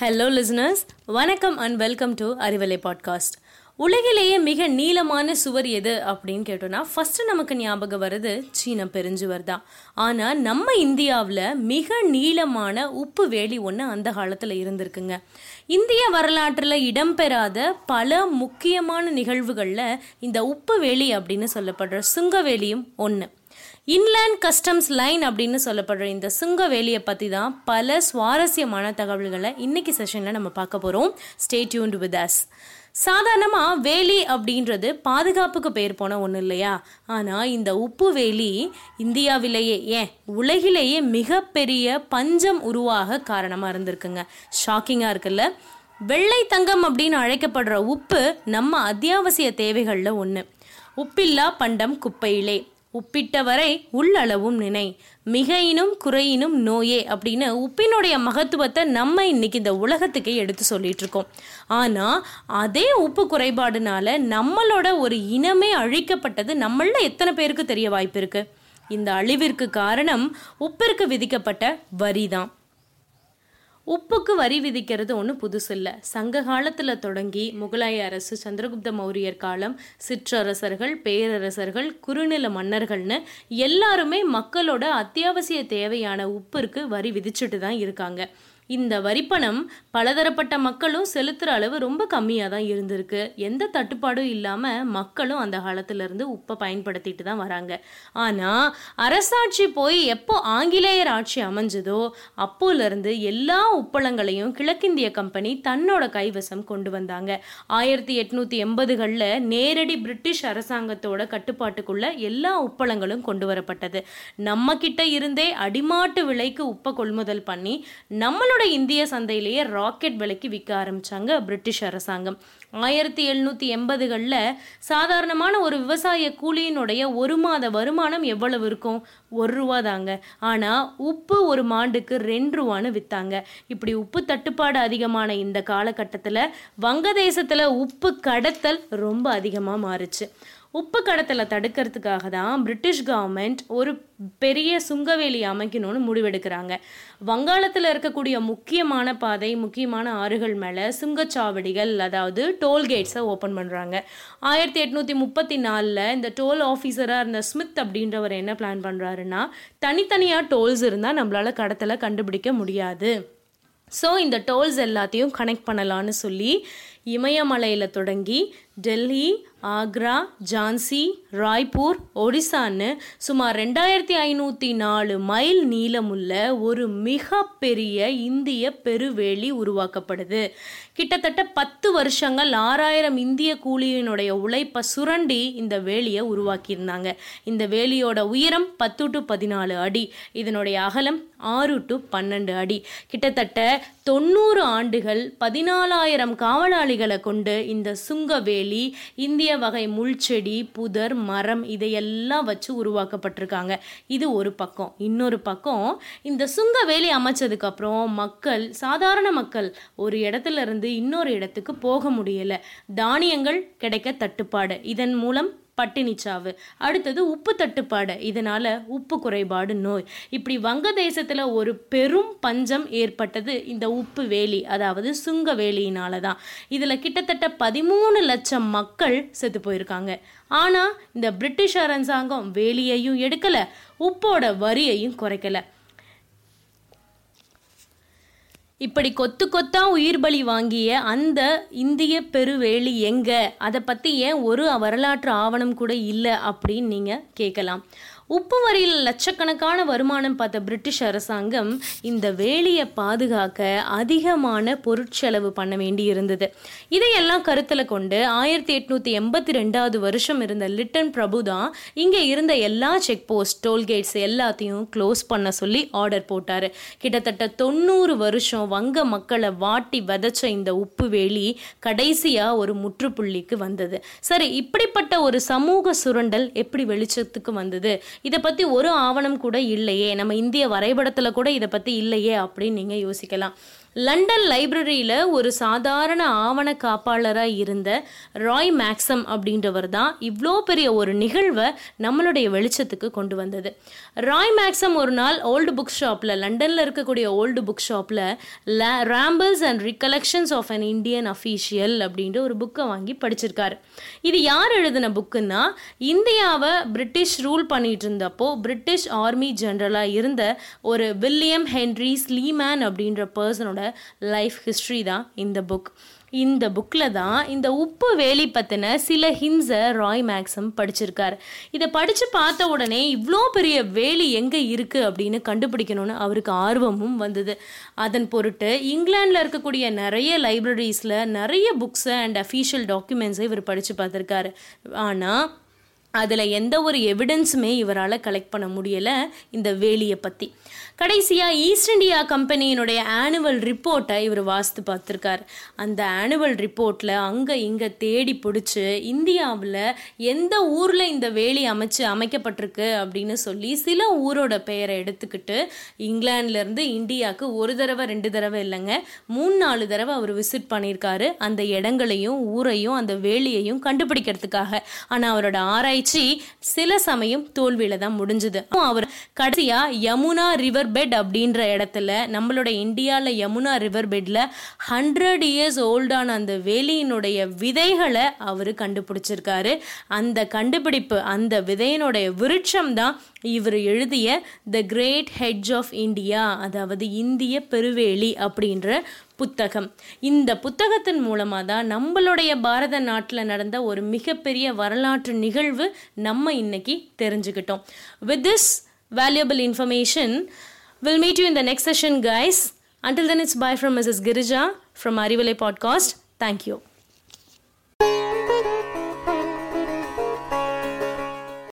Hello listeners வணக்கம் and welcome to Arivalai podcast உலகிலேயே மிக நீளமான சுவர் எது அப்படின்னு கேட்டோம்னா ஃபஸ்ட்டு நமக்கு ஞாபகம் வருது சீன பெருஞ்சுவர் தான். ஆனால் நம்ம இந்தியாவில் மிக நீளமான உப்பு வேலி ஒன்று அந்த காலத்தில் இருந்திருக்குங்க. இந்திய வரலாற்றில் இடம்பெறாத பல முக்கியமான நிகழ்வுகளில் இந்த உப்பு வேலி அப்படின்னு சொல்லப்படுற சுங்கவேலியும் ஒன்று இன்லேண்ட் கஸ்டம்ஸ் லைன் அப்படின்னு சொல்லப்படுற இந்த சுங்க வேலியை பற்றி தான் பல சுவாரஸ்யமான தகவல்களை இன்னைக்கு செஷனில் நம்ம பார்க்க போகிறோம் ஸ்டே டியூன்ட் வித் அஸ் சாதாரணமாக வேலி அப்படின்றது பாதுகாப்புக்கு பேர் போன ஒன்று இல்லையா? ஆனால் இந்த உப்பு வேலி இந்தியாவிலேயே ஏன் உலகிலேயே மிகப்பெரிய பஞ்சம் உருவாக காரணமாக இருந்திருக்குங்க. ஷாக்கிங்காக இருக்குல்ல. வெள்ளை தங்கம் அப்படின்னு அழைக்கப்படுற உப்பு நம்ம அத்தியாவசிய தேவைகளில் ஒன்று உப்பில்லா பண்டம் குப்பையிலே. உப்பிட்டவரை உள்ளளவும் நினை. மிகையினும் குறையினும் நோயே அப்படின்னு உப்பினுடைய மகத்துவத்தை நம்ம இன்னைக்கு இந்த உலகத்துக்கே எடுத்து சொல்லிட்டு இருக்கோம் ஆனால் அதே உப்பு குறைபாடுனால நம்மளோட ஒரு இனமே அழிக்கப்பட்டது நம்மள எத்தனை பேருக்கு தெரிய வாய்ப்பு இருக்கு? இந்த அழிவிற்கு காரணம் உப்பிற்கு விதிக்கப்பட்ட வரி தான் உப்புக்கு வரி விதிக்கிறது ஒன்றும் புதுசு இல்லை. சங்க காலத்தில் தொடங்கி முகலாய அரசு சந்திரகுப்த மௌரியர் காலம் சிற்றரசர்கள் பேரரசர்கள் குறுநில மன்னர்கள்னு எல்லாருமே மக்களோட அத்தியாவசிய தேவையான உப்பிற்கு வரி விதிச்சுட்டு தான் இருக்காங்க. இந்த வரிப்பணம் பலதரப்பட்ட மக்களும் செலுத்துகிற அளவு ரொம்ப கம்மியாக தான் இருந்திருக்கு. எந்த தட்டுப்பாடும் இல்லாமல் மக்களும் அந்த காலத்திலேருந்து உப்பை பயன்படுத்திட்டு தான் வராங்க. ஆனால் அரசாட்சி போய் எப்போ ஆங்கிலேயர் ஆட்சி அமைஞ்சதோ அப்போலேருந்து எல்லா உப்பளங்களையும் கிழக்கிந்திய கம்பெனி தன்னோட கைவசம் கொண்டு வந்தாங்க. ஆயிரத்தி எட்நூற்றி எண்பதுகளில் நேரடி பிரிட்டிஷ் அரசாங்கத்தோட கட்டுப்பாட்டுக்குள்ள எல்லா உப்பளங்களும் கொண்டு வரப்பட்டது. நம்ம கிட்ட இருந்தே அடிமாட்டு விலைக்கு உப்பை கொள்முதல் பண்ணி நம்மளோட நம்மளோட இந்திய சந்தையிலேயே ராக்கெட் விலைக்கு விற்க ஆரம்பிச்சாங்க பிரிட்டிஷ் அரசாங்கம். ஆயிரத்தி எழுநூற்றி எண்பதுகளில் சாதாரணமான ஒரு விவசாய கூலியினுடைய ஒரு மாத வருமானம் எவ்வளவு இருக்கும்? ஒரு ரூபா தாங்க. ஆனால் உப்பு ஒரு மாண்டுக்கு ரெண்டு ரூபான்னு விற்றாங்க இப்படி உப்பு தட்டுப்பாடு அதிகமான இந்த காலகட்டத்தில் வங்கதேசத்தில் உப்பு கடத்தல் ரொம்ப அதிகமாக மாறுச்சு. உப்பு கடத்தலை தடுக்கிறதுக்காக தான் பிரிட்டிஷ் கவர்மெண்ட் ஒரு பெரிய சுங்கவேலி அமைக்கணும்னு முடிவெடுக்கிறாங்க. வங்காளத்தில் இருக்கக்கூடிய முக்கியமான பாதை முக்கியமான ஆறுகள் மேலே சுங்கச்சாவடிகள் அதாவது டோல்கேட்ஸை ஓப்பன் பண்ணுறாங்க ஆயிரத்தி எட்நூற்றி முப்பத்தி நாலில் இந்த டோல் ஆஃபீஸராக இருந்த ஸ்மித் அப்படின்றவர் என்ன பிளான் பண்ணுறாருன்னா தனித்தனியாக டோல்ஸ் இருந்தால் நம்மளால் கடத்தலை கண்டுபிடிக்க முடியாது. ஸோ இந்த டோல்ஸ் எல்லாத்தையும் கனெக்ட் பண்ணலான்னு சொல்லி இமயமலையில் தொடங்கி டெல்லி ஆக்ரா ஜான்சி ராய்ப்பூர் ஒடிசான்னு சுமார் ரெண்டாயிரத்தி ஐநூற்றி நாலு மைல் நீளமுள்ள ஒரு மிகப்பெரிய இந்திய பெருவேலி உருவாக்கப்படுது. கிட்டத்தட்ட பத்து வருஷங்கள் ஆறாயிரம் இந்திய கூலியினுடைய உழைப்பை சுரண்டி இந்த வேலியை உருவாக்கியிருந்தாங்க. இந்த வேலியோட உயரம் பத்து டு பதினாலு அடி இதனுடைய அகலம் ஆறு டு பன்னெண்டு அடி. கிட்டத்தட்ட தொண்ணூறு ஆண்டுகள் பதினாலாயிரம் காவலாளிகளை கொண்டு இந்த சுங்கவேலி இந்திய வகை முள்செடி புதர் மரம் இதையெல்லாம் வச்சு உருவாக்கப்பட்டிருக்காங்க. இது ஒரு பக்கம். இன்னொரு பக்கம் இந்த சுங்கவேலி அமைச்சதுக்கு அப்புறம் மக்கள் சாதாரண மக்கள் ஒரு இடத்துல இருந்து இன்னொரு இடத்துக்கு போக முடியல. தானியங்கள் கிடைக்க தட்டுப்பாடு. இதன் மூலம் பட்டினிச்சாவு. அடுத்தது உப்பு தட்டுப்பாடு. இதனால உப்பு குறைபாடு நோய். இப்படி வங்கதேசத்துல ஒரு பெரும் பஞ்சம் ஏற்பட்டது இந்த உப்பு வேலி அதாவது சுங்க வேலியினால தான் இதுல கிட்டத்தட்ட பதிமூணு லட்சம் மக்கள் செத்து போயிருக்காங்க. ஆனா இந்த பிரிட்டிஷ் அரசாங்கம் வேலியையும் எடுக்கல உப்போட வரியையும் குறைக்கலை. இப்படி கொத்து கொத்தா உயிர் பலி வாங்கிய அந்த இந்திய பெருவேலி எங்க? அதை பற்றி ஏன் ஒரு வரலாற்று ஆவணம் கூட இல்லை அப்படின்னு நீங்கள் கேட்கலாம் உப்பு வரியில் லட்சக்கணக்கான வருமானம் பார்த்த பிரிட்டிஷ் அரசாங்கம் இந்த வேலியை பாதுகாக்க அதிகமான பொருட்செலவு பண்ண வேண்டி இருந்தது இதையெல்லாம் கருத்தில் கொண்டு ஆயிரத்தி எட்நூத்தி எண்பத்தி ரெண்டாவது வருஷம் இருந்த லிட்டன் பிரபு தான் இங்கே இருந்த எல்லா செக் போஸ்ட் டோல்கேட்ஸ் எல்லாத்தையும் க்ளோஸ் பண்ண சொல்லி ஆர்டர் போட்டார். கிட்டத்தட்ட தொண்ணூறு வருஷம் வங்க மக்களை வாட்டி விதைச்ச இந்த உப்பு வேலி கடைசியாக ஒரு முற்றுப்புள்ளிக்கு வந்தது. சரி இப்படிப்பட்ட ஒரு சமூக சுரண்டல் எப்படி வெளிச்சத்துக்கு வந்தது? இதை பற்றி ஒரு ஆவணம் கூட இல்லையே. நம்ம இந்திய வரைபடத்தில் கூட இதை பற்றி இல்லையே அப்படின்னு நீங்கள் யோசிக்கலாம். லண்டன் லைப்ரரியில் ஒரு சாதாரண ஆவண காப்பாளராக இருந்த ராய் மேக்ஸம் அப்படின்றவர் தான் இவ்வளோ பெரிய ஒரு நிகழ்வை நம்மளுடைய வெளிச்சத்துக்கு கொண்டு வந்தது. ராய் மேக்ஸம் ஒரு நாள் ஓல்டு புக் ஷாப்பில் லண்டனில் இருக்கக்கூடிய ஓல்டு புக் ஷாப்பில் rambles and recollections of an Indian official அப்படின்ற ஒரு புக்கை வாங்கி படிச்சிருக்காரு. இது யார் எழுதின புக்குன்னா இந்தியாவை பிரிட்டிஷ் ரூல் பண்ணிட்டு இருந்தப்போ பிரிட்டிஷ் ஆர்மி ஜென்ரலாக இருந்த ஒரு வில்லியம் ஹென்ரி ஸ்லீமேன் அப்படின்ற பர்சனோட லைஃப் ஹிஸ்ட்ரி தான் இந்த புக் இந்த புக்கில் தான் இந்த உப்பு வேலி பற்றின சில ஹின்ஸை ராய் மேக்ஸம் படிச்சிருக்கார். இதை படித்து பார்த்த உடனே இவ்வளோ பெரிய வேலி எங்கே இருக்குது அப்படின்னு கண்டுபிடிக்கணும்னு அவருக்கு ஆர்வமும் வந்தது. அதன் பொருட்டு இங்கிலாண்டில் இருக்கக்கூடிய நிறைய லைப்ரரிஸில் நிறைய புக்ஸை அண்ட் அஃபீஷியல் டாக்குமெண்ட்ஸை இவர் படித்து பார்த்துருக்காரு. ஆனால் அதில் எந்த ஒரு எவிடன்ஸுமே இவரால் கலெக்ட் பண்ண முடியலை இந்த வேலியை பற்றி கடைசியாக ஈஸ்ட் இந்தியா கம்பெனியினுடைய ஆனுவல் ரிப்போர்ட்டை இவர் வாசித்து பார்த்துருக்கார். அந்த ஆனுவல் ரிப்போர்ட்டில் அங்கே இங்கே தேடி பிடிச்சி இந்தியாவில் எந்த ஊரில் இந்த வேலி அமைச்சு அமைக்கப்பட்டிருக்கு அப்படின்னு சொல்லி சில ஊரோட பெயரை எடுத்துக்கிட்டு இங்கிலாந்துலேருந்து இந்தியாவுக்கு ஒரு தடவை ரெண்டு தடவை இல்லைங்க மூணு நாலு தடவை அவர் விசிட் பண்ணியிருக்காரு. அந்த இடங்களையும் ஊரையும் அந்த வேலியையும் கண்டுபிடிக்கிறதுக்காக. ஆனால் அவரோட ஆராய்ச்சி சில சமயம் தோல்வியில தான் முடிஞ்சது. அவர் கடைசியா யமுனா ரிவர் பெட் அப்படின்ற இடத்துல நம்மளோட இந்தியாவில் யமுனா ரிவர் பெட்ல ஹண்ட்ரட் இயர்ஸ் ஓல்டான அந்த வேலியினுடைய விதைகளை அவர் கண்டுபிடிச்சிருக்காரு. அந்த கண்டுபிடிப்பு அந்த விதையினுடைய விருட்சம் தான் இவர் எழுதிய the great hedge of India அதாவது இந்திய பெருவேலி அப்படின்ற புத்தகம். இந்த புத்தகத்தின் மூலமாக தான் நம்மளுடைய பாரத நாட்டில் நடந்த ஒரு மிகப்பெரிய வரலாற்று நிகழ்வு நம்ம இன்னைக்கு தெரிஞ்சுக்கிட்டோம். With this valuable information We'll meet you in the next session, guys. Until then, it's bye from Mrs. Girija from Arivale Podcast. Thank you.